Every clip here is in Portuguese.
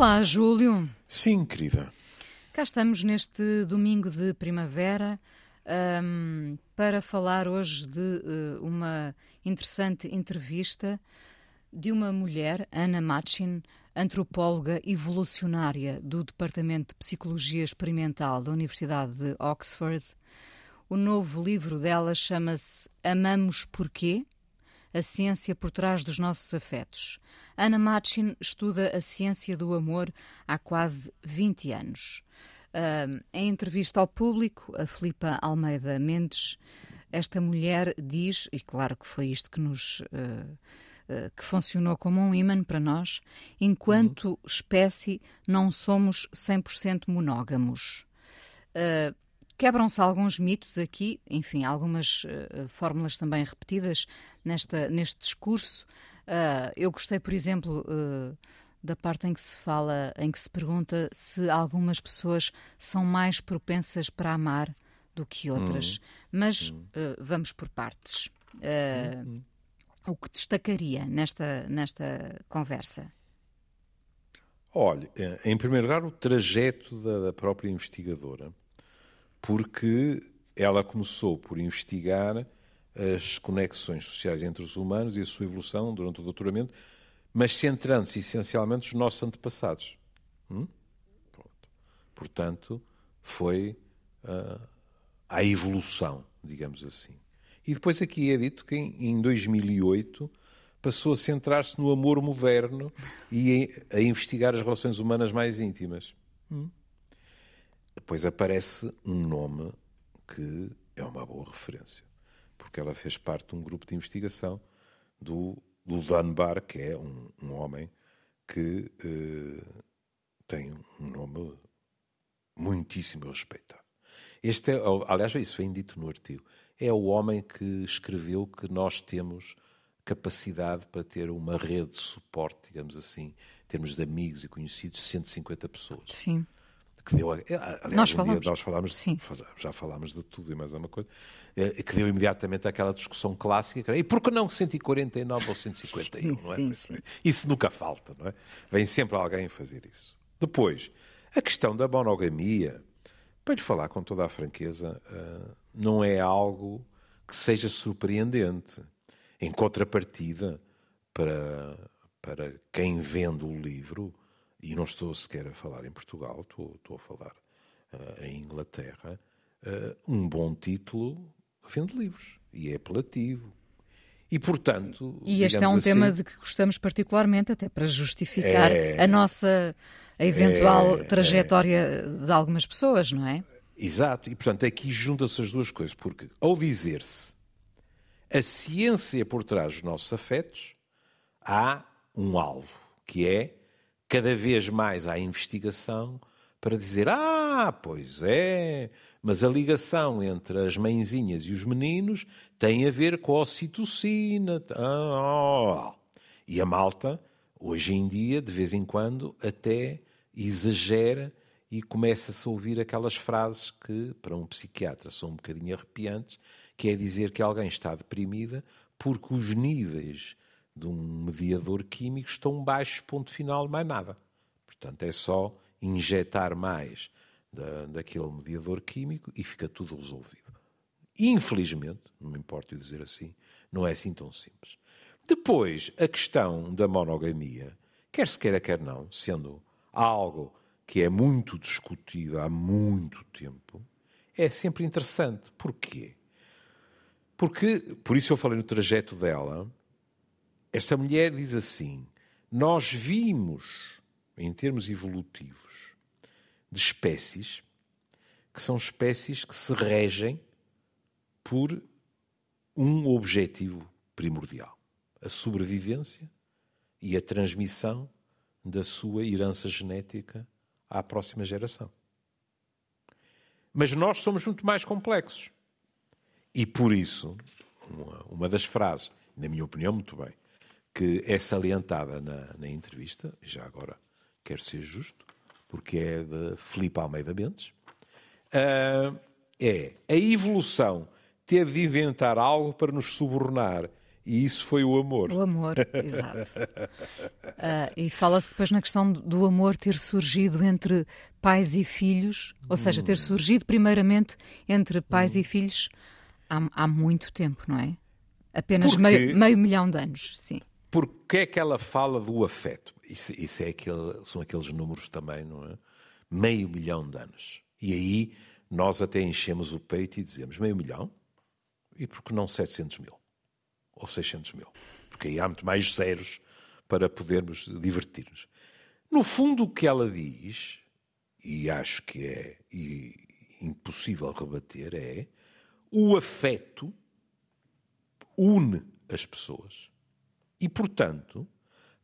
Olá, Júlio. Sim, querida. Cá estamos neste domingo de primavera um, para falar hoje de uh, uma interessante entrevista de uma mulher, Anna Machin, antropóloga evolucionária do Departamento de Psicologia Experimental da Universidade de Oxford. O novo livro dela chama-se Amamos Porquê? A ciência por trás dos nossos afetos. Anna Machin estuda a ciência do amor há quase 20 anos. Uh, em entrevista ao público, a Filipa Almeida Mendes, esta mulher diz, e claro que foi isto que nos. Uh, que funcionou como um imã para nós, enquanto uhum. espécie não somos 100% monógamos. Uh, Quebram-se alguns mitos aqui, enfim, algumas uh, fórmulas também repetidas nesta, neste discurso. Uh, eu gostei, por exemplo, da parte em que se fala, em que se pergunta se algumas pessoas são mais propensas para amar do que outras. Uhum. Mas uhum. vamos por partes. Uhum o que destacaria nesta, nesta conversa? Olha, em primeiro lugar, o trajeto da, da própria investigadora, porque ela começou por investigar as conexões sociais entre os humanos e a sua evolução durante o doutoramento, mas centrando-se essencialmente nos nossos antepassados. Hum? Portanto, foi uh, a evolução, digamos assim. E depois aqui é dito que em 2008 passou a centrar-se no amor moderno e a investigar as relações humanas mais íntimas. Hum. Depois aparece um nome que é uma boa referência, porque ela fez parte de um grupo de investigação do, do Dunbar, que é um, um homem que eh, tem um nome muitíssimo respeitado. Este é, aliás, isso foi dito no artigo é o homem que escreveu que nós temos capacidade para ter uma rede de suporte, digamos assim, em termos de amigos e conhecidos, 150 pessoas. Sim. Que deu, eh, aliás, nós, um falamos. nós falámos, Sim. já falámos de tudo e mais alguma coisa, eh, que deu imediatamente aquela discussão clássica, e por que não 149 ou 151, sim, não é? Sim, sim. Isso nunca falta, não é? Vem sempre alguém fazer isso. Depois, a questão da monogamia, para lhe falar com toda a franqueza, uh, não é algo que seja surpreendente. Em contrapartida, para, para quem vende o livro, e não estou sequer a falar em Portugal, estou, estou a falar uh, em Inglaterra, uh, um bom título vende livros e é apelativo. E, portanto. E este é um assim, tema de que gostamos particularmente, até para justificar é, a nossa a eventual é, trajetória é, de algumas pessoas, não é? Exato, e portanto aqui juntam-se as duas coisas, porque ao dizer-se a ciência por trás dos nossos afetos, há um alvo, que é cada vez mais há investigação para dizer: ah, pois é, mas a ligação entre as mãezinhas e os meninos tem a ver com a ocitocina. Ah, e a malta, hoje em dia, de vez em quando, até exagera e começa-se a ouvir aquelas frases que, para um psiquiatra, são um bocadinho arrepiantes, que é dizer que alguém está deprimida porque os níveis de um mediador químico estão baixos, ponto final, mais nada. Portanto, é só injetar mais da, daquele mediador químico e fica tudo resolvido. Infelizmente, não me importa dizer assim, não é assim tão simples. Depois, a questão da monogamia, quer se queira, quer não, sendo algo que é muito discutido há muito tempo, é sempre interessante. Porquê? Porque, por isso eu falei no trajeto dela, esta mulher diz assim: nós vimos, em termos evolutivos, de espécies que são espécies que se regem por um objetivo primordial: a sobrevivência e a transmissão da sua herança genética à próxima geração. Mas nós somos muito mais complexos. E por isso, uma, uma das frases, na minha opinião, muito bem, que é salientada na, na entrevista, já agora quero ser justo, porque é de Filipe Almeida Mendes, uh, é a evolução teve de inventar algo para nos subornar e isso foi o amor. O amor, exato. Uh, e fala-se depois na questão do amor ter surgido entre pais e filhos, ou seja, ter hum. surgido primeiramente entre pais hum. e filhos há, há, muito tempo, não é? Apenas meio, meio, milhão de anos, sim. Porque é que ela fala do afeto? Isso, isso é aquele, são aqueles números também, não é? Meio milhão de anos. E aí nós até enchemos o peito e dizemos meio milhão? E por que não 700 mil? Ou 600 mil? Porque aí há muito mais zeros para podermos divertir-nos. No fundo, o que ela diz, e acho que é impossível rebater, é o afeto une as pessoas. E, portanto,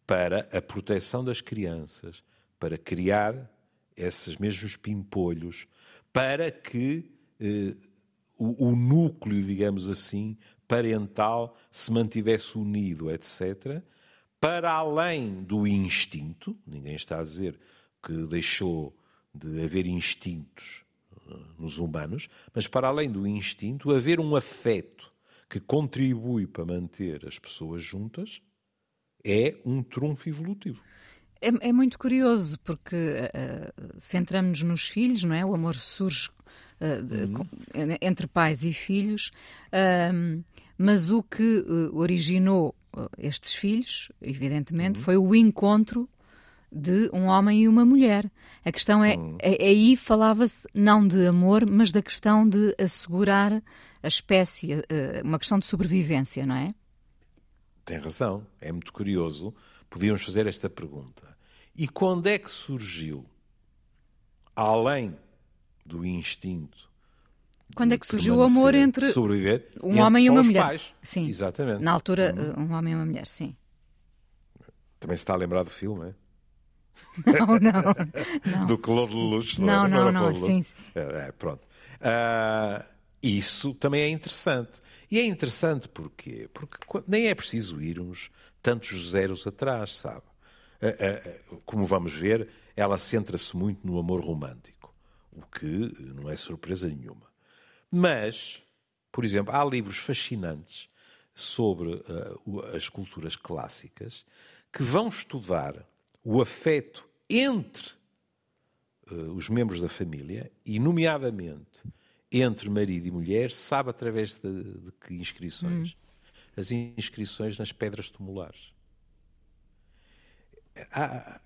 para a proteção das crianças, para criar esses mesmos pimpolhos, para que eh, o, o, núcleo, digamos assim, parental se mantivesse unido, etc., para além do instinto, ninguém está a dizer que deixou de haver instintos eh, nos humanos, mas para além do instinto, haver um afeto que contribui para manter as pessoas juntas é um trunfo evolutivo. É, é muito curioso porque uh, centramos-nos nos filhos, não é? O amor surge uh, de, uhum. com, entre pais e filhos, uh, mas o que originou estes filhos, evidentemente, uhum. foi o encontro de um homem e uma mulher. A questão é, uhum. é aí falava-se não de amor, mas da questão de assegurar a espécie, uma questão de sobrevivência, não é? Tem razão, é muito curioso. Podíamos fazer esta pergunta. E quando é que surgiu, além do instinto quando é que surgiu o amor entre sobreviver, um entre homem e uma mulher? Pais. Sim. Exatamente. Na altura, uhum. um homem e uma mulher, sim. Também se está a lembrar do filme, é? Não, não. não. do Claude Lelouch, não, não, não, não sim. É, é, pronto. Uh, isso também é interessante. E é interessante porque, porque nem é preciso irmos tantos zeros atrás, sabe? Como vamos ver, ela centra-se muito no amor romântico, o que não é surpresa nenhuma. Mas, por exemplo, há livros fascinantes sobre uh, as culturas clássicas que vão estudar o afeto entre uh, os membros da família e, nomeadamente, entre marido e mulher, sabe através de, de que inscrições? Hum. As inscrições nas pedras tumulares. Ah,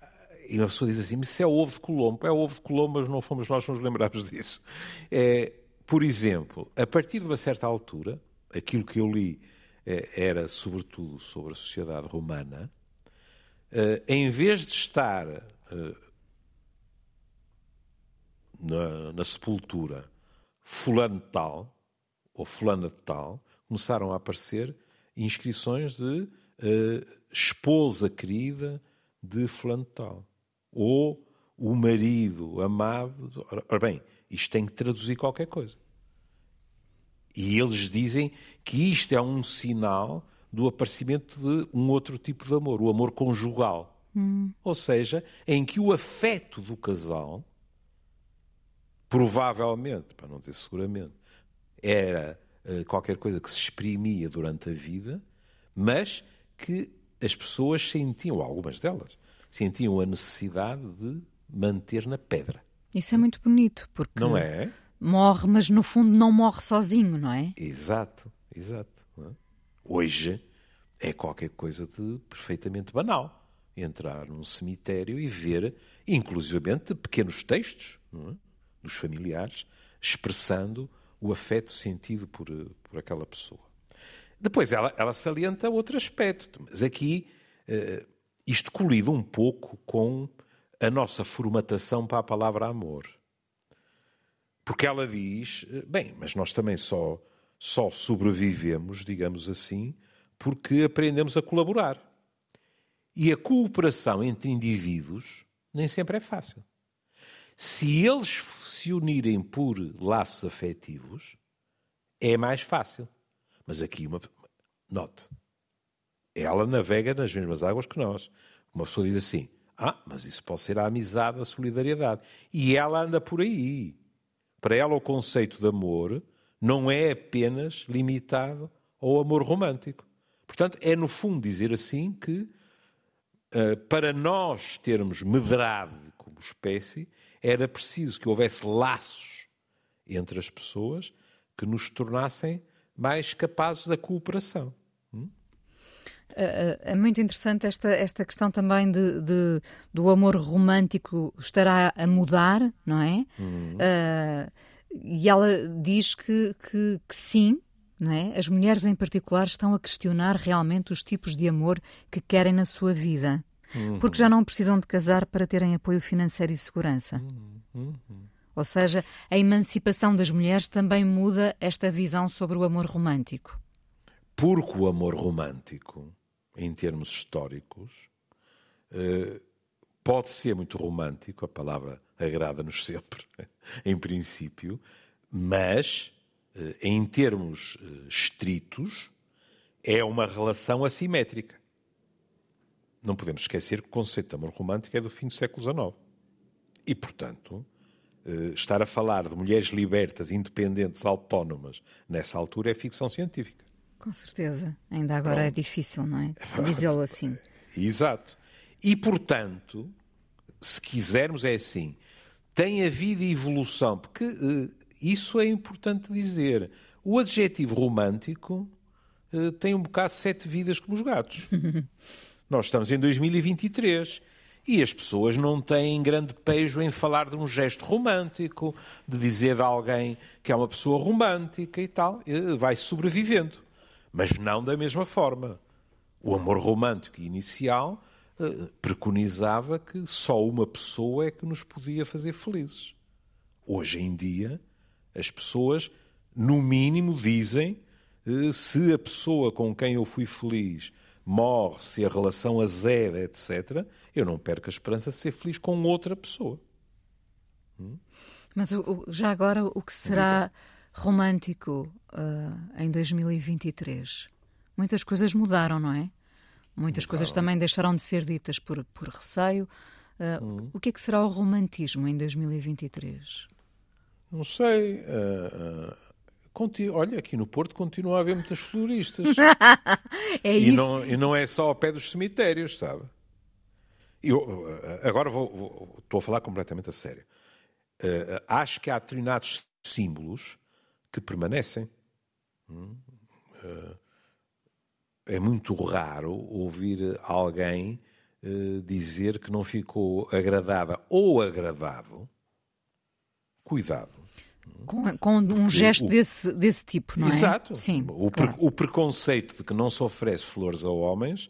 e uma pessoa diz assim, mas isso é ovo de Colombo. É o ovo de Colombo, mas não fomos nós que nos lembramos disso. É, por exemplo, a partir de uma certa altura, aquilo que eu li é, era sobretudo sobre a sociedade romana, é, em vez de estar é, na, na sepultura fulano de tal, ou fulana de tal, começaram a aparecer inscrições de uh, esposa querida de fulano de tal. Ou o marido amado. Ora bem, isto tem que traduzir qualquer coisa. E eles dizem que isto é um sinal do aparecimento de um outro tipo de amor, o amor conjugal. Hum. Ou seja, em que o afeto do casal provavelmente, para não dizer seguramente, era uh, qualquer coisa que se exprimia durante a vida, mas que as pessoas sentiam, algumas delas, sentiam a necessidade de manter na pedra. Isso é muito bonito, porque não é? morre, mas no fundo não morre sozinho, não é? Exato, exato. É? Hoje é qualquer coisa de perfeitamente banal entrar num cemitério e ver, inclusivamente, pequenos textos. Não é? Dos familiares, expressando o afeto sentido por, por aquela pessoa. Depois ela, ela salienta outro aspecto, mas aqui uh, isto colido um pouco com a nossa formatação para a palavra amor. Porque ela diz, eh, bem, mas nós também só, só sobrevivemos, digamos assim, porque aprendemos a colaborar. E a cooperação entre indivíduos nem sempre é fácil. Se eles se unirem por laços afetivos, é mais fácil. Mas aqui, uma... note, ela navega nas mesmas águas que nós. Uma pessoa diz assim: Ah, mas isso pode ser a amizade, a solidariedade. E ela anda por aí. Para ela, o conceito de amor não é apenas limitado ao amor romântico. Portanto, é no fundo dizer assim que uh, para nós termos medrado como espécie, era preciso que houvesse laços entre as pessoas que nos tornassem mais capazes da cooperação. Hum? É, é, é muito interessante esta, esta questão também de, de do amor romântico estará a mudar, não é? Uhum. Uh, e ela diz que, que, que sim, não é? as mulheres em particular estão a questionar realmente os tipos de amor que querem na sua vida. Uhum. Porque já não precisam de casar para terem apoio financeiro e segurança. Uhum. Ou seja, a emancipação das mulheres também muda esta visão sobre o amor romântico. Porque o amor romântico em termos históricos, eh, pode ser muito romântico, a palavra agrada-nos sempre, em princípio, mas eh, em termos eh, estritos, é uma relação assimétrica. Não podemos esquecer que o conceito de amor romântico é do fim do século XIX. E, portanto, estar a falar de mulheres libertas, independentes, autónomas, nessa altura é ficção científica. Com certeza. Ainda agora é Pronto. é difícil, não é? Dizê-lo assim. Exato. E, portanto, se quisermos, é assim: tem havido evolução, porque uh, isso é importante dizer. O adjetivo romântico uh, tem um bocado sete vidas como os gatos. Nós estamos em 2023 e as pessoas não têm grande pejo em falar de um gesto romântico, de dizer a alguém que é uma pessoa romântica e tal. Vai sobrevivendo mas não da mesma forma. O amor romântico inicial eh, preconizava que só uma pessoa é que nos podia fazer felizes. Hoje em dia, as pessoas, no mínimo, dizem eh, se a pessoa com quem eu fui feliz morre, se a relação azeda, etc., eu não perco a esperança de ser feliz com outra pessoa. Hum? Mas o, já agora, o que será romântico uh, em 2023. Muitas coisas mudaram, não é? Muitas coisas também deixaram de ser ditas por, por receio. Uh, hum. O que é que será o romantismo em 2023? Não sei. Uh, uh, olha, aqui no Porto continua a haver muitas floristas. é e isso. Não, e não é só ao pé dos cemitérios, sabe? Eu, agora vou, vou, estou a falar completamente a sério. acho que há determinados símbolos que permanecem. É muito raro ouvir alguém eh, dizer que não ficou agradada ou agradado. Cuidado. Com, com um gesto o, desse, desse tipo, não exato. é? Exato. O, claro. o preconceito de que não se oferece flores a homens,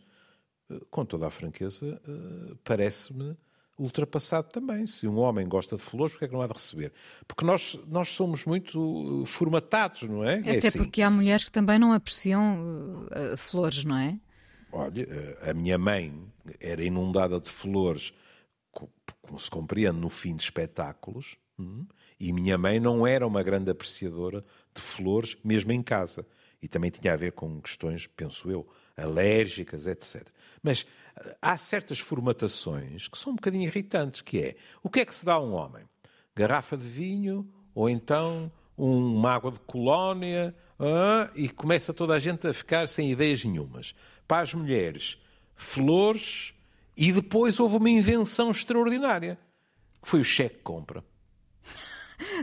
eh, com toda a franqueza, eh, parece-me ultrapassado também. Se um homem gosta de flores, porque é que não há de receber? Porque nós, nós somos muito uh, formatados, não é? Até é assim. porque há mulheres que também não apreciam uh, flores, não é? Olha, a minha mãe era inundada de flores, como se compreende, no fim de espetáculos, hum? E minha mãe não era uma grande apreciadora de flores, mesmo em casa. E também tinha a ver com questões, penso eu, alérgicas, etc. Mas há certas formatações que são um bocadinho irritantes, que é, o que é que se dá a um homem? Garrafa de vinho ou então uma água de colónia ah, e começa toda a gente a ficar sem ideias nenhumas. Para as mulheres, flores e depois houve uma invenção extraordinária, que foi o cheque-compra.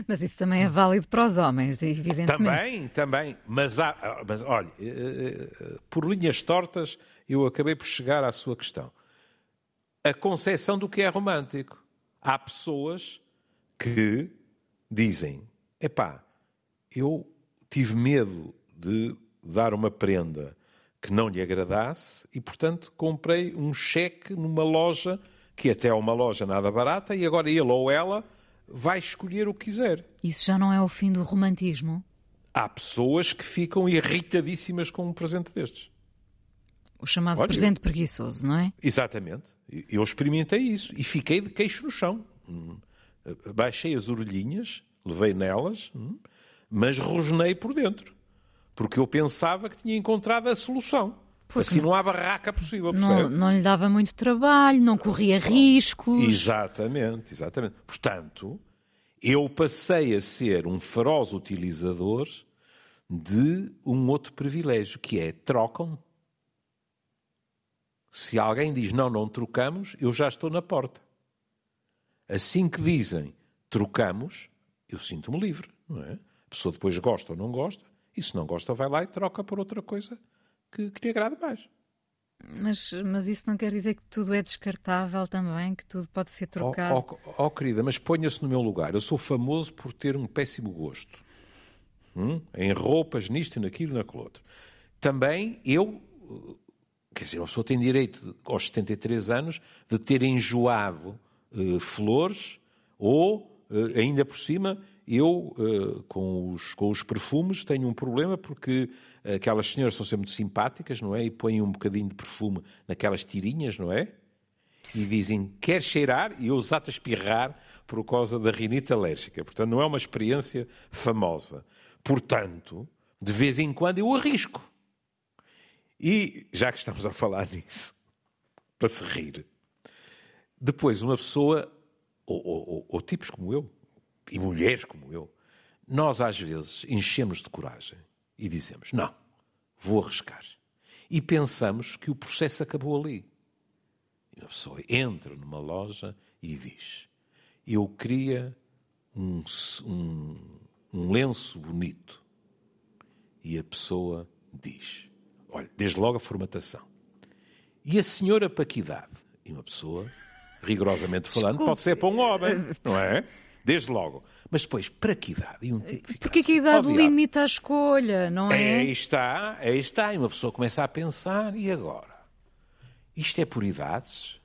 Mas isso também é válido para os homens, evidentemente. Também, também. Mas, há, mas olha, eh, eh, eh, por linhas tortas, eu acabei por chegar à sua questão. A concepção do que é romântico. Há pessoas que dizem: epá, eu tive medo de dar uma prenda que não lhe agradasse e, portanto, comprei um cheque numa loja que até é uma loja nada barata e agora ele ou ela vai escolher o que quiser. Isso já não é o fim do romantismo? Há pessoas que ficam irritadíssimas com um presente destes. O chamado Olha, presente preguiçoso, não é? Exatamente. Eu experimentei isso e fiquei de queixo no chão. Hum. Baixei as orelhinhas, levei nelas, hum, mas rosnei por dentro. Porque eu pensava que tinha encontrado a solução. Porque assim não há barraca possível, não, não, lhe dava muito trabalho, não corria riscos. Exatamente, exatamente. Portanto, eu passei a ser um feroz utilizador de um outro privilégio, que é trocam Se alguém diz não, não trocamos, eu já estou na porta. Assim que dizem trocamos, eu sinto-me livre, não é? A pessoa depois gosta ou não gosta, e se não gosta, vai lá e troca por outra coisa que, que lhe agrade mais. Mas, mas isso não quer dizer que tudo é descartável também, que tudo pode ser trocado. Oh, oh, oh querida, mas ponha-se no meu lugar. Eu sou famoso por ter um péssimo gosto. Hum? Em roupas, nisto e naquilo e naquilo outro. Também eu, quer dizer, uma pessoa tem direito, aos 73 anos, de ter enjoado uh, flores ou, uh, ainda por cima, eu, uh, com, os, com os perfumes, tenho um problema porque aquelas senhoras são sempre simpáticas, não é? E põem um bocadinho de perfume naquelas tirinhas, não é? E dizem, quer cheirar? E eu os ato a espirrar por causa da rinite alérgica. Portanto, não é uma experiência famosa. Portanto, de vez em quando eu arrisco. E, já que estamos a falar nisso, para se rir, depois uma pessoa, ou, ou, ou tipos como eu, e mulheres como eu, nós às vezes enchemos de coragem e dizemos: Não, vou arriscar. E pensamos que o processo acabou ali. E uma pessoa entra numa loja e diz: Eu queria um, um, um lenço bonito. E a pessoa diz: Olha, desde logo a formatação. E a senhora para que idade? E uma pessoa, rigorosamente falando, Desculpe. pode ser para um homem, não é? Desde logo. Mas depois, para que idade? E um tipo Porque assim, que idade limita a escolha, não é? Aí está, aí está. E uma pessoa começa a pensar, e agora? Isto é por idades?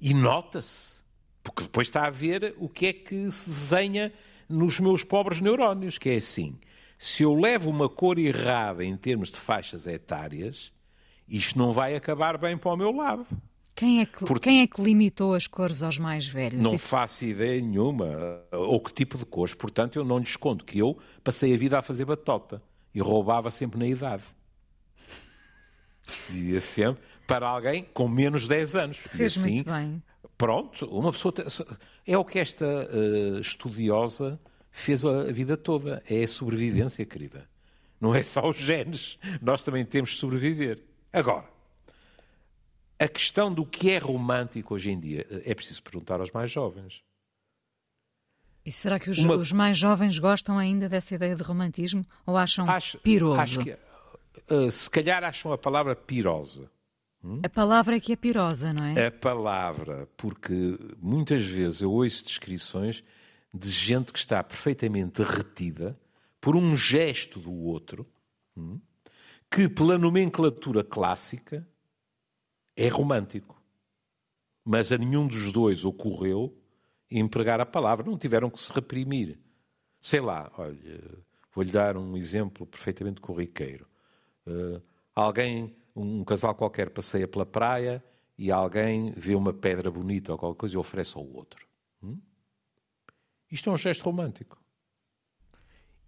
E nota-se. Porque depois está a ver o que é que se desenha nos meus pobres neurónios, que é assim. Se eu levo uma cor errada em termos de faixas etárias, isto não vai acabar bem para o meu lado. Quem é, que, Porque... quem é que limitou as cores aos mais velhos? Não Isso... faço ideia nenhuma. Ou que tipo de cores. Portanto, eu não lhes conto que eu passei a vida a fazer batota. E roubava sempre na idade. Dizia sempre para alguém com menos de 10 anos. Fez e assim, muito bem. Pronto, uma pessoa. É o que esta uh, estudiosa fez a vida toda. É a sobrevivência, querida. Não é só os genes. Nós também temos de sobreviver. Agora, a questão do que é romântico hoje em dia é preciso perguntar aos mais jovens. E será que os, Uma... os mais jovens gostam ainda dessa ideia de romantismo ou acham acho, piroso? Acho que, uh, se calhar acham a palavra pirosa. Hum? A palavra é que é pirosa, não é? A palavra, porque muitas vezes eu ouço descrições de gente que está perfeitamente retida por um gesto do outro, hum, que pela nomenclatura clássica é romântico. Mas a nenhum dos dois ocorreu empregar a palavra, não tiveram que se reprimir. Sei lá, olha, vou-lhe dar um exemplo perfeitamente corriqueiro. Uh, alguém, um casal qualquer passeia pela praia e alguém vê uma pedra bonita ou qualquer coisa e oferece ao outro. Hum? Isto é um gesto romântico.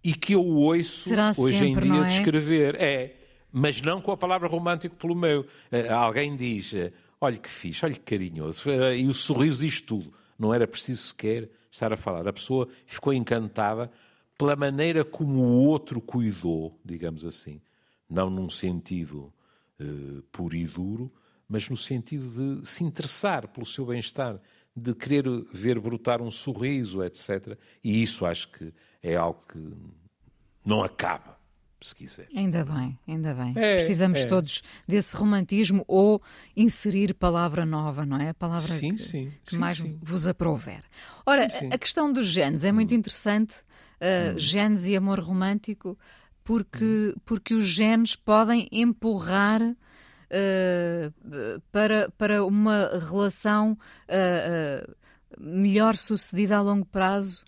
E que eu ouço Será hoje sempre, em dia é? descrever. É, mas não com a palavra romântico pelo meio. Uh, alguém diz, uh, olha que fixe, olha que carinhoso, uh, e o sorriso diz tudo. Não era preciso sequer estar a falar. A pessoa ficou encantada pela maneira como o outro cuidou, digamos assim. Não num sentido puro e duro, mas no sentido de se interessar pelo seu bem-estar, de querer ver brotar um sorriso, etc. E isso acho que é algo que não acaba se quiser. Ainda bem, ainda bem. É, Precisamos é. todos desse romantismo ou inserir palavra nova, não é? A palavra sim, que, sim, que sim, mais vos aprouver. Ora, a questão dos genes é muito hum. interessante, uh, hum. genes e amor romântico, porque, hum. porque os genes podem empurrar uh, para, para uma relação uh, melhor sucedida a longo prazo.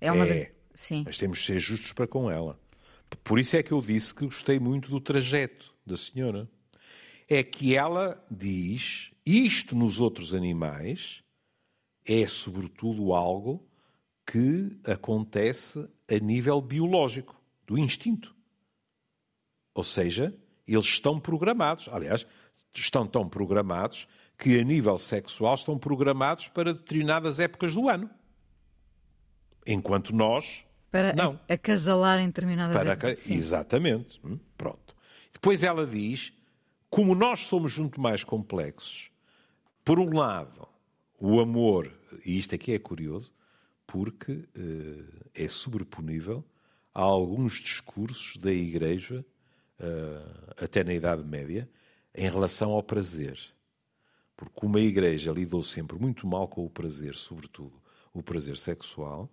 É, uma é de... Sim. mas temos de ser justos para com ela. Por isso é que eu disse que gostei muito do trajeto da senhora. É que ela diz isto nos outros animais é sobretudo algo que acontece a nível biológico, do instinto. Ou seja, eles estão programados, aliás, estão tão programados que a nível sexual estão programados para determinadas épocas do ano. Enquanto nós para não. acasalar em determinadas para. Exatamente. Hum, pronto. Depois ela diz como nós somos muito mais complexos, por um lado, o amor, e isto aqui é curioso, porque uh, é sobreponível a alguns discursos da Igreja, uh, até na Idade Média, em relação ao prazer. Porque uma Igreja lidou sempre muito mal com o prazer, sobretudo o prazer sexual,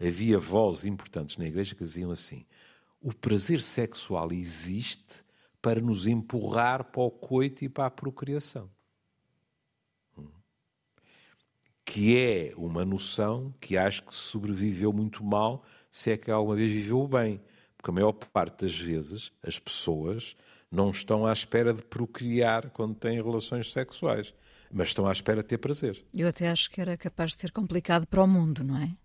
havia vozes importantes na Igreja que diziam assim: o prazer sexual existe para nos empurrar para o coito e para a procriação. Hum. Que é uma noção que acho que sobreviveu muito mal, se é que alguma vez viveu bem. Porque a maior parte das vezes as pessoas não estão à espera de procriar quando têm relações sexuais, mas estão à espera de ter prazer. Eu até acho que era capaz de ser complicado para o mundo, não é?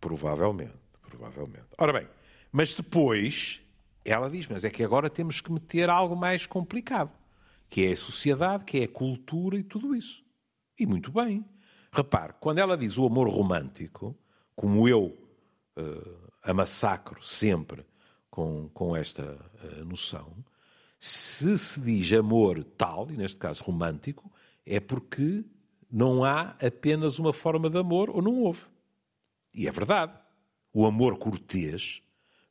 Provavelmente, provavelmente. Ora bem, mas depois ela diz, mas é que agora temos que meter algo mais complicado, que é a sociedade, que é a cultura e tudo isso. E muito bem. Repare, quando ela diz o amor romântico, como eu uh, a massacro sempre com, com esta uh, noção, se se diz amor tal, e neste caso romântico, é porque não há apenas uma forma de amor ou não houve. E é verdade. O amor cortês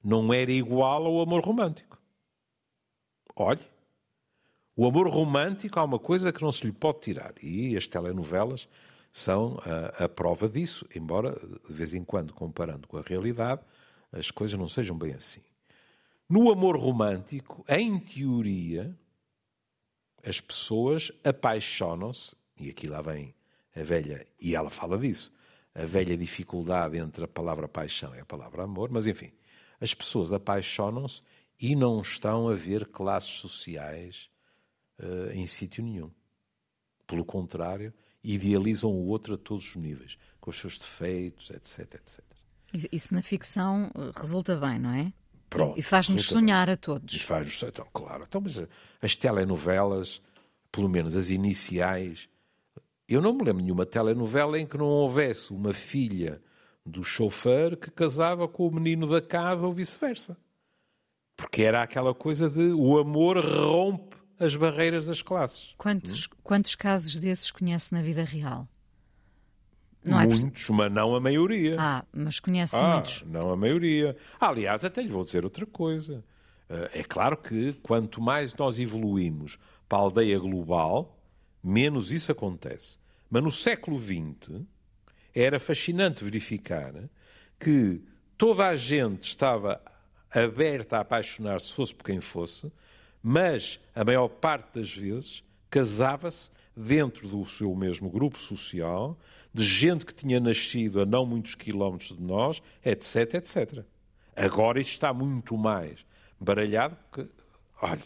não era igual ao amor romântico. Olhe, o amor romântico há uma coisa que não se lhe pode tirar. E as telenovelas são a, a, prova disso, embora de vez em quando, comparando com a realidade, as coisas não sejam bem assim. No amor romântico, em teoria, as pessoas apaixonam-se, e aqui lá vem a velha, e ela fala disso, a velha dificuldade entre a palavra paixão e a palavra amor, mas enfim, as pessoas apaixonam-se e não estão a ver classes sociais uh, em sítio nenhum. Pelo contrário, idealizam o outro a todos os níveis, com os seus defeitos, etc, etc. Isso na ficção eh, resulta bem, não é? Pronto, e faz-nos sonhar bem. a todos. E faz então, claro. Então, mas eh, as telenovelas, pelo menos as iniciais, eu não me lembro de nenhuma telenovela em que não houvesse uma filha do chofer que casava com o menino da casa ou vice-versa. Porque era aquela coisa de o amor rompe as barreiras das classes. Quantos, hum? quantos casos desses conhece na vida real? Não é muitos, é mas não a maioria. Ah, mas conhece ah, muitos. Não a maioria. aliás, até lhe vou dizer outra coisa. Eh, é claro que quanto mais nós evoluímos para a aldeia global, menos isso acontece. Mas no século XX era fascinante verificar que toda a gente estava aberta a apaixonar-se, fosse por quem fosse, mas a maior parte das vezes casava-se dentro do seu mesmo grupo social, de gente que tinha nascido a não muitos quilómetros de nós, etc, etc. Agora isto está muito mais baralhado que, olha,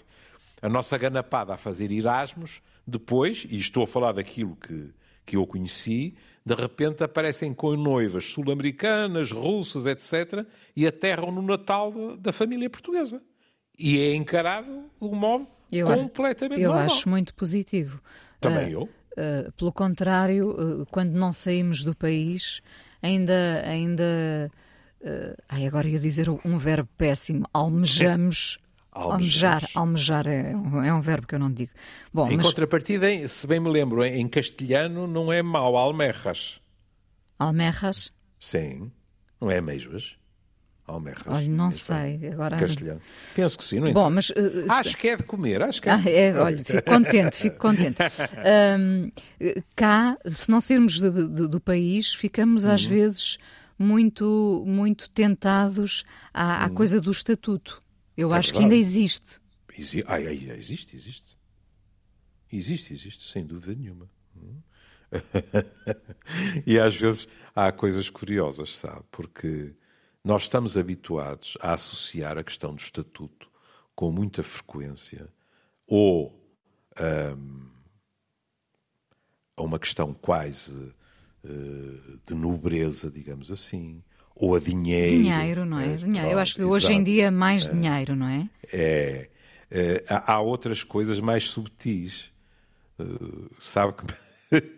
a nossa ganapada a fazer Erasmus depois, e estou a falar daquilo que, que eu conheci, de repente aparecem com noivas sul-americanas, russas, etc., e aterram no Natal da família portuguesa. E é encarado de um modo eu, completamente eu normal. Eu acho muito positivo. Também uh, eu. Uh, pelo contrário, uh, quando não saímos do país, ainda. ainda ai, agora ia dizer um verbo péssimo, almejamos Almejar, almejar é, é, um verbo que eu não digo. Bom, em mas... contrapartida, se bem me lembro, em castelhano não é mau, almerras. Almerras? Sim, não é ameijoas. Almerras. Olha, não sei. Agora... Castelhano. Penso que sim, não Bom, mas, uh, Acho que é de comer, acho que é. Ah, é olha, fico contente, fico contente. Um, cá, se não sairmos de, de, do país, ficamos às uhum. vezes muito, muito tentados à, à uhum. coisa do estatuto. Eu é acho verdade. que ainda existe. Exi ah, existe, existe. Existe, existe, sem dúvida nenhuma. e às vezes há coisas curiosas, sabe? Porque nós estamos habituados a associar a questão do estatuto com muita frequência ou um, a uma questão quase uh, de nobreza, digamos assim, ou a dinheiro. Dinheiro, não é? é dinheiro. Eu acho que hoje exato. em dia é mais é. dinheiro, não é? É. é há, outras coisas mais subtis. Uh, sabe que.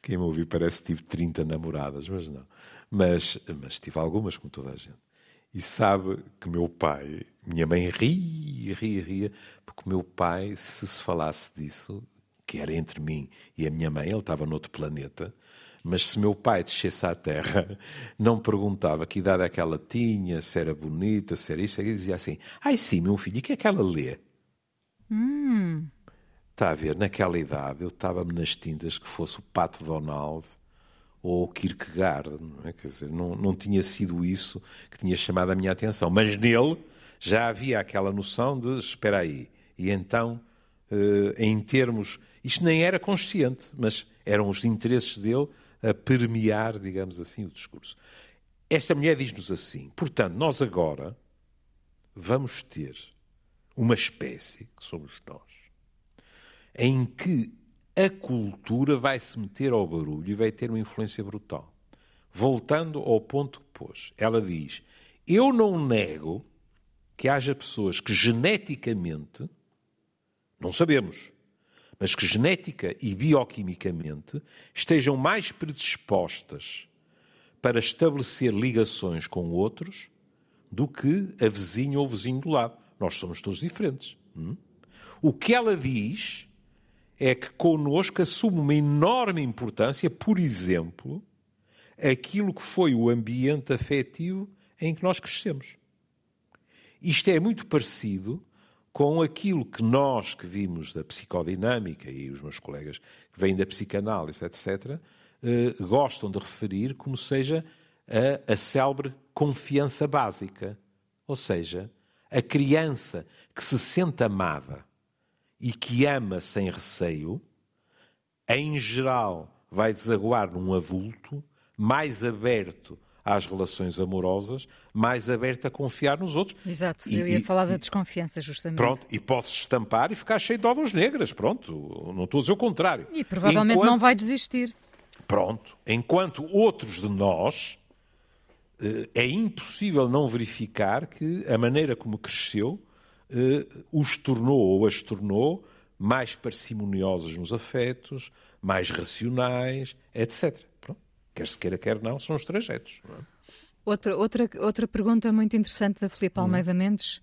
Quem me ouviu parece que tive 30 namoradas, mas não. Mas, mas tive algumas, como toda a gente. E sabe que meu pai, minha mãe ria, ria, ria, porque meu pai, se se falasse disso, que era entre mim e a minha mãe, ele estava noutro planeta, mas se meu pai descesse à Terra, não perguntava que idade é que ela tinha, se era bonita, se era isso, ele dizia assim: Ai sim, meu filho, e o que é que ela lê? Hum. Está a ver, naquela idade eu estava-me nas tintas que fosse o Pato Donald ou o Kierkegaard, não é? Quer dizer, não, não tinha sido isso que tinha chamado a minha atenção, mas nele já havia aquela noção de espera aí, e então, eh, em termos, isto nem era consciente, mas eram os interesses dele a permear, digamos assim, o discurso. Esta mulher diz-nos assim: portanto, nós agora vamos ter uma espécie, que somos nós, em que a cultura vai se meter ao barulho e vai ter uma influência brutal. Voltando ao ponto que pôs, ela diz: Eu não nego que haja pessoas que geneticamente, não sabemos, mas que genética e bioquimicamente estejam mais predispostas para estabelecer ligações com outros do que a vizinha ou o vizinho do lado. Nós somos todos diferentes. Hum? O que ela diz é que connosco assume uma enorme importância, por exemplo, aquilo que foi o ambiente afetivo em que nós crescemos. Isto é muito parecido com aquilo que nós que vimos da psicodinâmica e os meus colegas que vêm da psicanálise, etc., eh, gostam de referir como seja a, a célebre confiança básica. Ou seja, a criança que se sente amada e que ama sem receio, em geral vai desaguar num adulto mais aberto às relações amorosas, mais aberto a confiar nos outros. Exato, e, eu ia e, falar da desconfiança, justamente. Pronto, e pode-se estampar e ficar cheio de ovas negras, pronto, não estou a dizer o contrário. E provavelmente Enquanto... não vai desistir. Pronto, enquanto outros de nós eh, é impossível não verificar que a maneira como cresceu eh, os tornou ou as tornou mais parcimoniosas nos afetos, mais racionais, etc. Quer se queira, quer não, são os trajetos. É? Outra, outra, outra pergunta muito interessante da Filipe Almeida hum. Mendes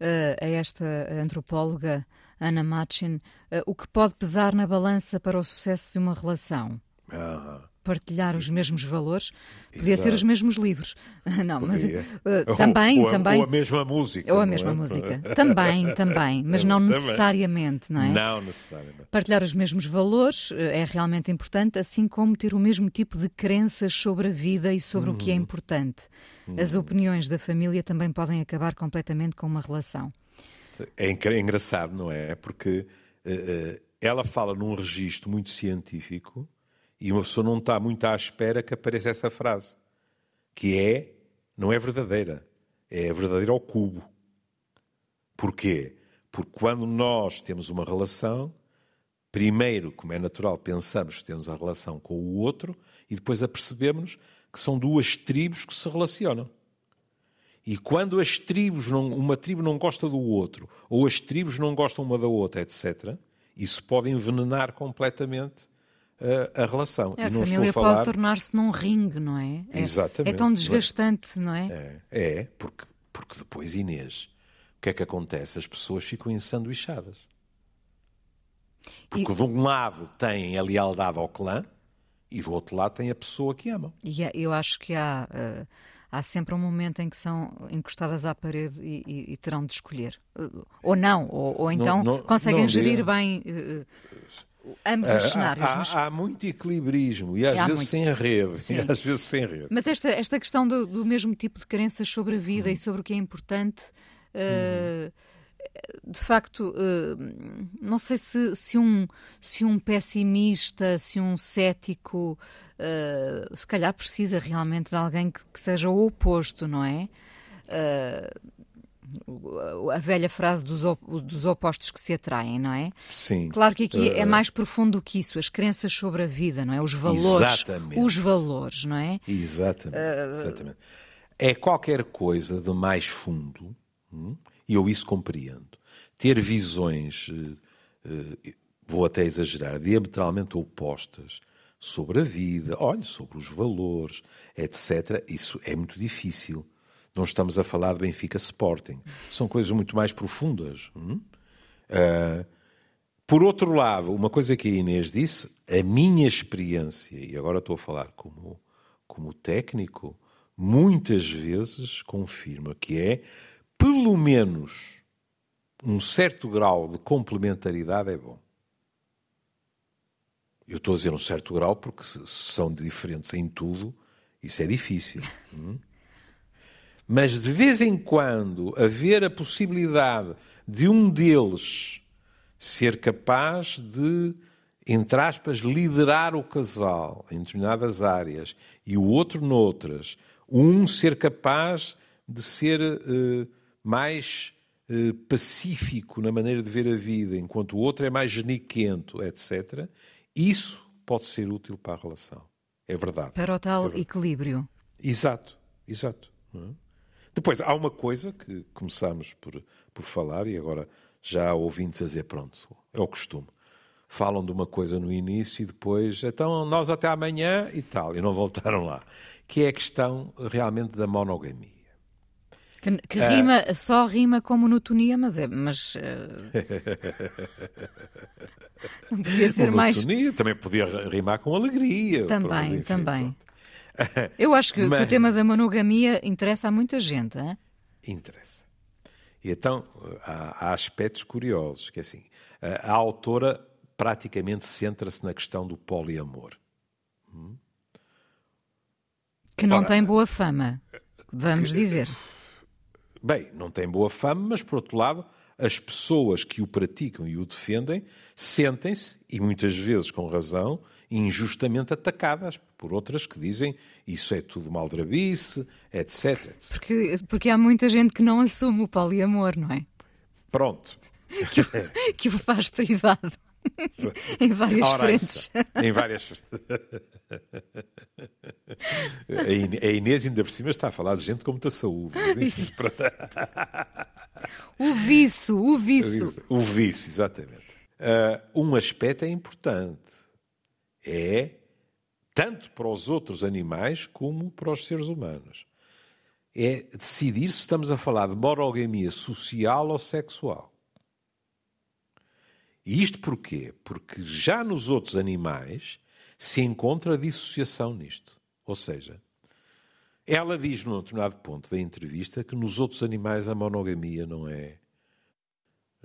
uh, a esta antropóloga Ana Machin, uh, o que pode pesar na balança para o sucesso de uma relação? Ah partilhar os mesmos valores, podia Exato. ser os mesmos livros. Não, mas uh, também, ou, também. Ou a mesma música. Ou a mesma é? música. também, também, mas não também. necessariamente, não é? Não necessariamente. Partilhar os mesmos valores eh, é realmente importante, assim como ter o mesmo tipo de crenças sobre a vida e sobre uhum. o que é uhum. importante. Uhum. As opiniões da família também podem acabar completamente com uma relação. É, é engraçado, não é? Porque uh, uh, ela fala num registro muito científico e uma pessoa não está muito à espera que apareça essa frase, que é, não é verdadeira, é verdadeira ao cubo. Porquê? Porque quando nós temos uma relação, primeiro, como é natural, pensamos que temos a relação com o outro e depois apercebemos que são duas tribos que se relacionam. E quando as tribos, não, uma tribo não gosta do outro, ou as tribos não gostam uma da outra, etc., isso pode envenenar completamente a, a relação. A e não família estou a falar... pode tornar-se num ringue, não é? é Exatamente. É tão desgastante, não é? É, é porque, porque depois, Inês, o que é que acontece? As pessoas ficam ensanduichadas. Porque e... de um lado têm a lealdade ao clã e do outro lado tem a pessoa que amam. E eu acho que há, uh, há sempre um momento em que são encostadas à parede e, e, e terão de escolher. Uh, ou não, ou, ou então não, não, conseguem não gerir bem. Ambos os cenários. Há, mas... há, muito equilibrismo e às vezes muito... sem rede. E às vezes sem rede. Mas esta, esta questão do, do mesmo tipo de crenças sobre a vida hum. e sobre o que é importante. Uh, de facto, uh, não sei se, se, um, se um pessimista, se um cético, uh, se calhar precisa realmente de alguém que seja o oposto, não é? A velha frase dos, dos opostos que se atraem, não é? Sim. Claro que aqui uh... é mais profundo que isso, as crenças sobre a vida, não é? Os valores. Exatamente. Os valores, não é? Exatamente. Uh... Exatamente. É qualquer coisa de mais fundo, hum? e eu isso compreendo. Ter visões, uh, vou até exagerar, diametralmente opostas sobre a vida, olha, sobre os valores, etc., isso é muito difícil Não estamos a falar de Benfica Sporting. São coisas muito mais profundas. Uh, por outro lado, uma coisa que a Inês disse, a minha experiência, e agora estou a falar como, como técnico, muitas vezes confirma que é, pelo menos, um certo grau de complementaridade é bom. Eu estou a dizer um certo grau porque se são diferentes em tudo, isso é difícil. Hum? Mas de vez em quando haver a possibilidade de um deles ser capaz de, entre aspas, liderar o casal em determinadas áreas e o outro noutras, um ser capaz de ser uh, mais uh, pacífico na maneira de ver a vida, enquanto o outro é mais geniquento, etc. Isso pode ser útil para a relação. É verdade. Para o tal é equilíbrio. Exato, exato. É? Depois, há uma coisa que começamos por, por falar e agora já há ouvintes a dizer, pronto, é o costume. Falam de uma coisa no início e depois, então nós até amanhã e tal, e não voltaram lá. Que é a questão realmente da monogamia. Que, que rima, ah. só rima com monotonia, mas é. Mas, uh... não podia ser monotonia, mais. Também podia rimar com alegria. Também, pronto, enfim, também. Pronto. Eu acho que, mas... que, o tema da monogamia interessa a muita gente. Hein? Interessa. E então há, há aspectos curiosos, que é assim, a, a autora praticamente centra-se na questão do poliamor. Hum? Que não Ora, tem boa fama, vamos que, dizer. Bem, não tem boa fama, mas por outro lado, as pessoas que o praticam e o defendem sentem-se, e muitas vezes com razão, injustamente atacadas por outras que dizem isso é tudo maldrabice, etc, etc. Porque, porque há muita gente que não assume o poliamor, não é? Pronto. que, o, que o faz privado. em várias Ora, frentes. Em várias A Inês ainda por cima está a falar de gente com muita saúde. Enfim, o vício, o vício. O vício, exatamente. Uh, um aspecto é importante. É tanto para os outros animais como para os seres humanos. É decidir se estamos a falar de monogamia social ou sexual. E isto porquê? Porque já nos outros animais se encontra dissociação nisto. Ou seja, ela diz num determinado ponto da entrevista que nos outros animais a monogamia não é,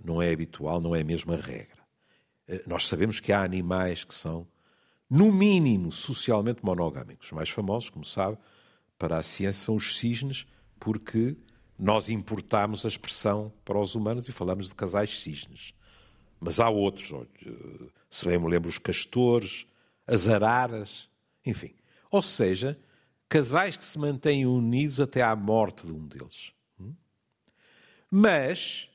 não é habitual, não é a regra. Eh, nós sabemos que há animais que são, no mínimo, socialmente monogâmicos. Os mais famosos, como sabe, para a ciência são os cisnes, porque nós importamos a expressão para os humanos e falamos de casais cisnes. Mas há outros, se bem me lembro, os castores, as araras, enfim. Ou seja, casais que se mantêm unidos até à morte de um deles. Mas,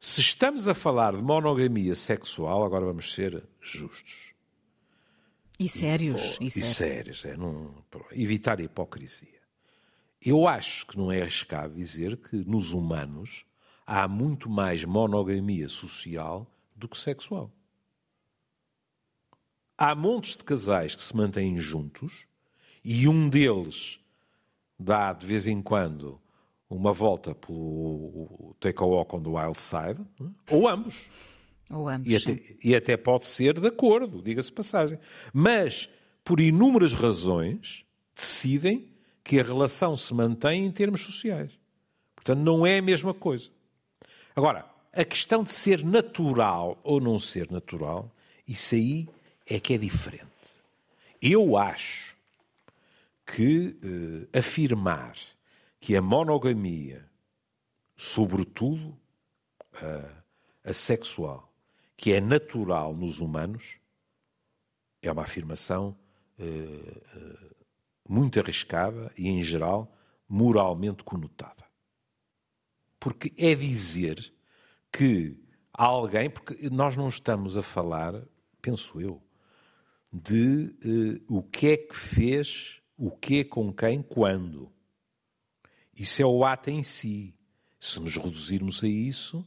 se estamos a falar de monogamia sexual, agora vamos ser justos. E sérios. E, e, e sérios, é, não, evitar a hipocrisia. Eu acho que não é arriscado dizer que nos humanos há muito mais monogamia social do que sexual. Há montes de casais que se mantêm juntos e um deles dá de vez em quando uma volta pelo Take a Walk on the Wild Side, ou ambos. Ou ambos. E até, e até pode ser de acordo, diga-se passagem. Mas, por inúmeras razões, decidem que a relação se mantém em termos sociais. Portanto, não é a mesma coisa. Agora, a questão de ser natural ou não ser natural, isso aí é que é diferente. Eu acho que eh, afirmar que a monogamia, sobretudo a, a sexual, que é natural nos humanos, é uma afirmação eh, eh, muito arriscada e, em geral, moralmente conotada. Porque é dizer que alguém, porque nós não estamos a falar, penso eu, de uh, o que é que fez, o que, com quem, quando. Isso é o ato em si. Se nos reduzirmos a isso,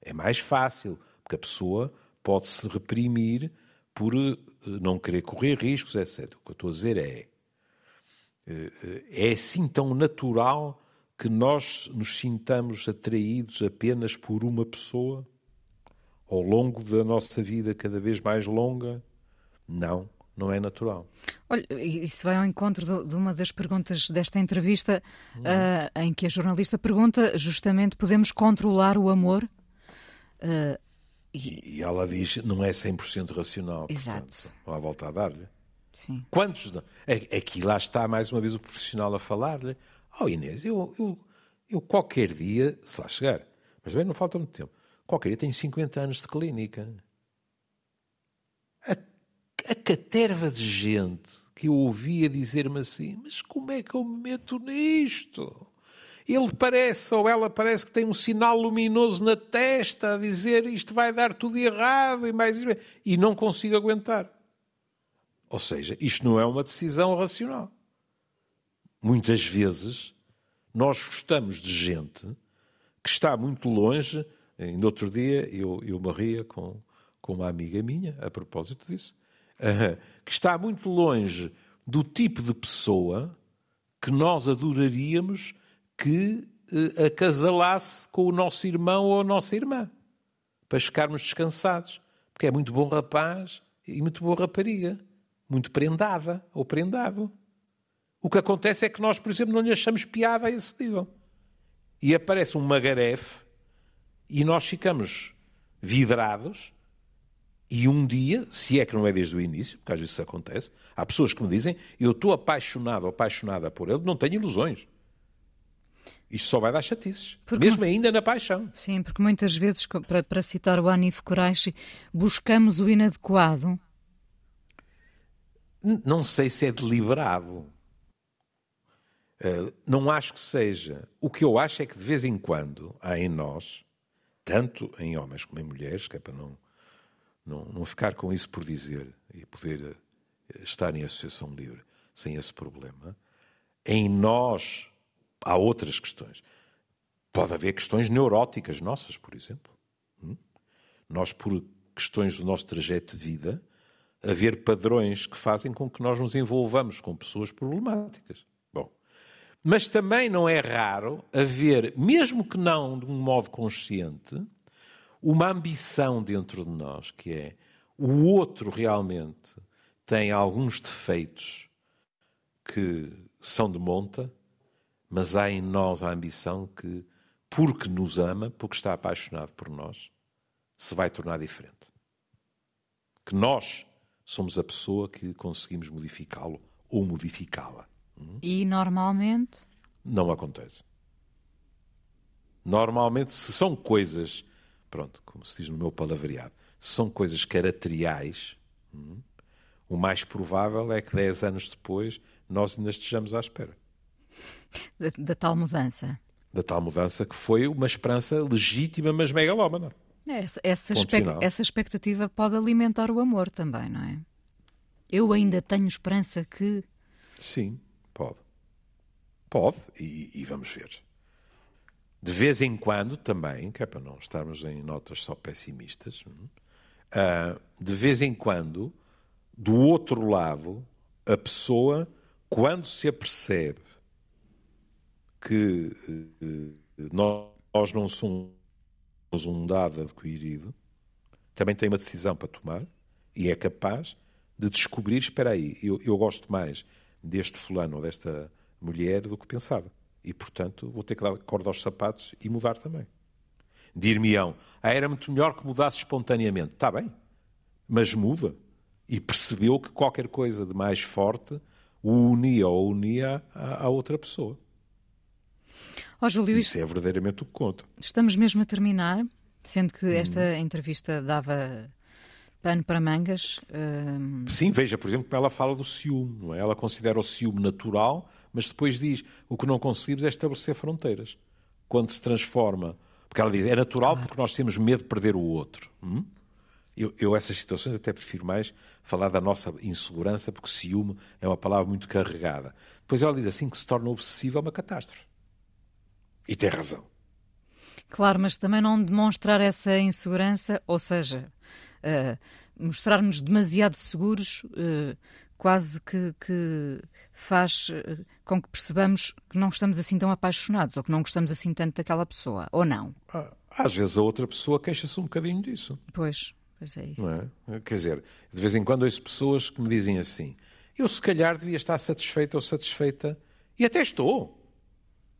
é mais fácil, porque a pessoa pode se reprimir por uh, não querer correr riscos, etc. O que eu estou a dizer é, uh, é assim tão natural que nós nos sintamos atraídos apenas por uma pessoa ao longo da nossa vida cada vez mais longa? Não, não é natural. Olha, isso vai ao encontro de uma das perguntas desta entrevista, hum. uh, em que a jornalista pergunta justamente: podemos controlar o amor? Uh, e... e... ela diz: não é 100% racional. Exato. Portanto, não há volta a dar-lhe. Sim. Quantos? Aqui lá está mais uma vez o profissional a falar-lhe. Oh Inês, eu, eu, eu qualquer dia, se lá chegar, mas bem, não falta muito tempo, qualquer dia tenho 50 anos de clínica. A, a caterva de gente que eu ouvia dizer-me assim, mas como é que eu me meto nisto? Ele parece, ou ela parece que tem um sinal luminoso na testa a dizer isto vai dar tudo errado e mais e não consigo aguentar. Ou seja, isto não é uma decisão racional. Muitas vezes nós gostamos de gente que está muito longe. Ainda outro dia eu, eu me ria com, com uma amiga minha, a propósito disso, que está muito longe do tipo de pessoa que nós adoraríamos que uh, acasalasse com o nosso irmão ou a nossa irmã, para ficarmos descansados. Porque é muito bom rapaz e muito boa rapariga muito prendada ou prendado. O que acontece é que nós, por exemplo, não lhe achamos piada a esse nível. E aparece um magarefe e nós ficamos vidrados. E um dia, se é que não é desde o início, porque às vezes isso acontece, há pessoas que me dizem: Eu estou apaixonado ou apaixonada por ele, não tenho ilusões. Isto só vai dar chatices, porque, mesmo ainda na paixão. Sim, porque muitas vezes, para, para citar o Anif Coraishi, buscamos o inadequado não sei se é deliberado. Uh, não acho que seja. O que eu acho é que de vez em quando há em nós, tanto em homens como em mulheres, que é para não, não, não ficar com isso por dizer e poder eh, estar em associação livre sem esse problema, em nós há outras questões. Pode haver questões neuróticas nossas, por exemplo. Hum? Nós, por questões do nosso trajeto de vida, haver padrões que fazem com que nós nos envolvamos com pessoas problemáticas. Bom, mas também não é raro haver, mesmo que não de um modo consciente, uma ambição dentro de nós, que é o outro realmente tem alguns defeitos que são de monta, mas há em nós a ambição que, porque nos ama, porque está apaixonado por nós, se vai tornar diferente. Que nós somos a pessoa que conseguimos modificá-lo ou modificá-la. Hum? E normalmente? Não acontece. Normalmente, se são coisas, pronto, como se diz no meu palavreado, se são coisas caracteriais, hum, o mais provável é que 10 anos depois nós ainda estejamos à espera. Da, da tal mudança. Da tal mudança que foi uma esperança legítima, mas megalómana. Essa, essa, essa expectativa pode alimentar o amor também, não é? Eu ainda tenho esperança que. Sim, pode. Pode, e, e vamos ver. De vez em quando também, que é para não estarmos em notas só pessimistas, uh, de vez em quando, do outro lado, a pessoa, quando se apercebe que uh, nós não somos um dado adquirido, também tem uma decisão para tomar e é capaz de descobrir, espera aí, eu, eu gosto mais deste fulano ou desta mulher do que pensava. E, portanto, vou ter que dar corda aos sapatos e mudar também. Dir-me-ão, ah, era muito melhor que mudasse espontaneamente. Está bem, mas muda. E percebeu que qualquer coisa de mais forte o unia ou unia à, à outra pessoa. Oh, Júlio, Isso é verdadeiramente o que conta. Estamos mesmo a terminar, sendo que esta hum. entrevista dava pano para mangas. Uh... Sim, veja, por exemplo, como ela fala do ciúme. Não é? Ela considera o ciúme natural, mas depois diz o que não conseguimos é estabelecer fronteiras. Quando se transforma. Porque ela diz é natural claro. porque nós temos medo de perder o outro. Hum? Eu, eu, essas situações até prefiro mais falar da nossa insegurança, porque ciúme é uma palavra muito carregada. Depois ela diz assim que se torna obsessivo é uma catástrofe. E tem razão. Claro, mas também não demonstrar essa insegurança, ou seja, uh, mostrar-nos demasiado seguros uh, quase que, que faz com que percebamos que não estamos assim tão apaixonados ou que não gostamos assim tanto daquela pessoa, ou não? Ah, às vezes a outra pessoa queixa-se um bocadinho disso. Pois, pois é isso. É? Quer dizer, de vez em quando ouço pessoas que me dizem assim: eu se calhar devia estar satisfeita ou satisfeita, e até estou.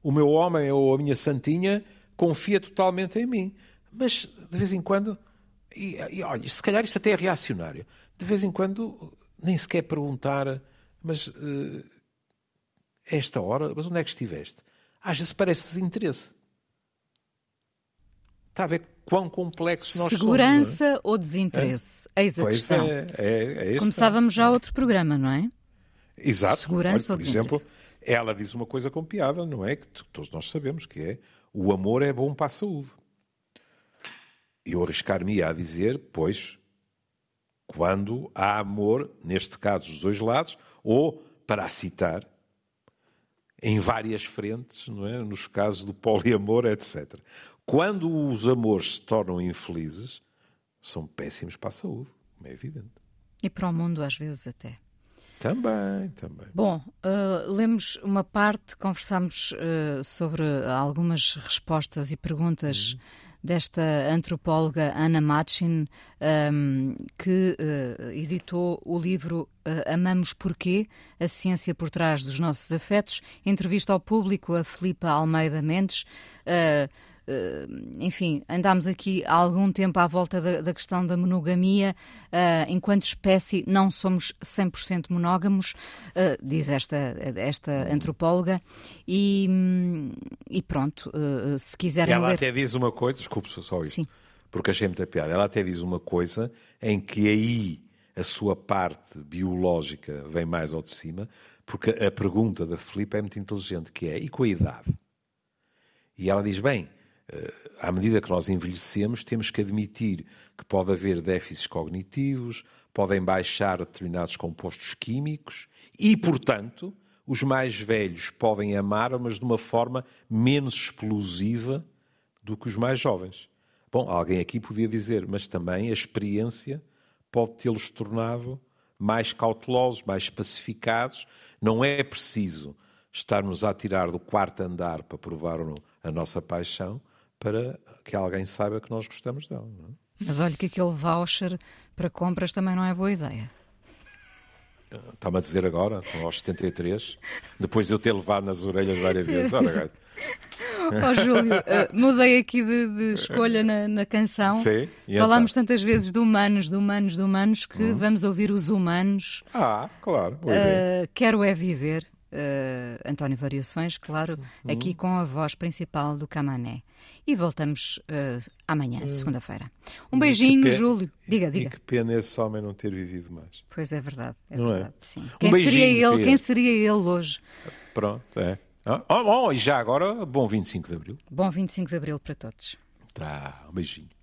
O meu homem ou a minha santinha confia totalmente em mim. Mas de vez em quando, e, e olha, se calhar isto até é reacionário, de vez em quando nem sequer perguntar, mas uh, esta hora, mas onde é que estiveste? Às vezes parece desinteresse. Está a ver quão complexos nós Segurança somos. Segurança ou desinteresse? É? Eis a pois questão. É, é, é Começávamos já outro programa, não é? Exato. Segurança Olha, ou por exemplo, ela diz uma coisa com piada, não é? Que todos nós sabemos que é o amor é bom para a saúde. Eu arriscar-me a dizer, pois, quando há amor, neste caso dos dois lados, ou, para a citar, em várias frentes, não é? nos casos do poliamor, etc. Quando os amores se tornam infelizes, são péssimos para a saúde, é evidente. E para o mundo, às vezes, até. Também, também. Bom, uh, lemos uma parte, conversámos uh, sobre algumas respostas e perguntas uhum. desta antropóloga Ana Machin, um, que uh, editou o livro Amamos Porquê? A Ciência por Trás dos Nossos Afetos. Entrevista ao público a Filipa Almeida Mendes. Eh, enfim, andámos aqui há algum tempo à volta da, da questão da monogamia. Uh, enquanto espécie, não somos 100% monógamos, uh, diz esta, esta antropóloga. E, e pronto, se quiserem. Ela ler... até diz uma coisa, desculpe só isso, Sim. porque achei muita piada. Ela até diz uma coisa em que aí a sua parte biológica vem mais ao de cima, porque a pergunta da Filipe é muito inteligente, que é, e com a idade? E ela diz, bem, eh, à medida que nós envelhecemos, temos que admitir que pode haver déficits cognitivos, podem baixar determinados compostos químicos e, portanto, os mais velhos podem amar, mas de uma forma menos explosiva do que os mais jovens. Bom, alguém aqui podia dizer, mas também a experiência pode tê-los tornado mais cautelosos, mais pacificados. Não é preciso estarmos a tirar do quarto andar para provar a nossa paixão, para que alguém saiba que nós gostamos dela. É? Mas olha que aquele voucher para compras também não é boa ideia. Está-me a dizer agora, aos 73, depois de eu ter levado nas orelhas várias vezes. Ora, oh, Júlio, uh, mudei aqui de, de escolha na, na, canção. Sim, Falámos então? tantas vezes de humanos, de humanos, de humanos, que uhum. vamos ouvir os humanos. Ah, claro. Uh, quero é viver. Uh, António Variações, claro, uhum. aqui com a voz principal do Camané. E voltamos uh, amanhã, uhum. segunda-feira. Um beijinho, Júlio. Diga, diga. E que pena esse homem não ter vivido mais. Pois é verdade, é não é? verdade, é? sim. Um quem beijinho, seria ele? Quem seria ele hoje? Pronto, é. Oh, oh, e já agora, bom 25 de Abril. Bom 25 de Abril para todos. Tá, um beijinho.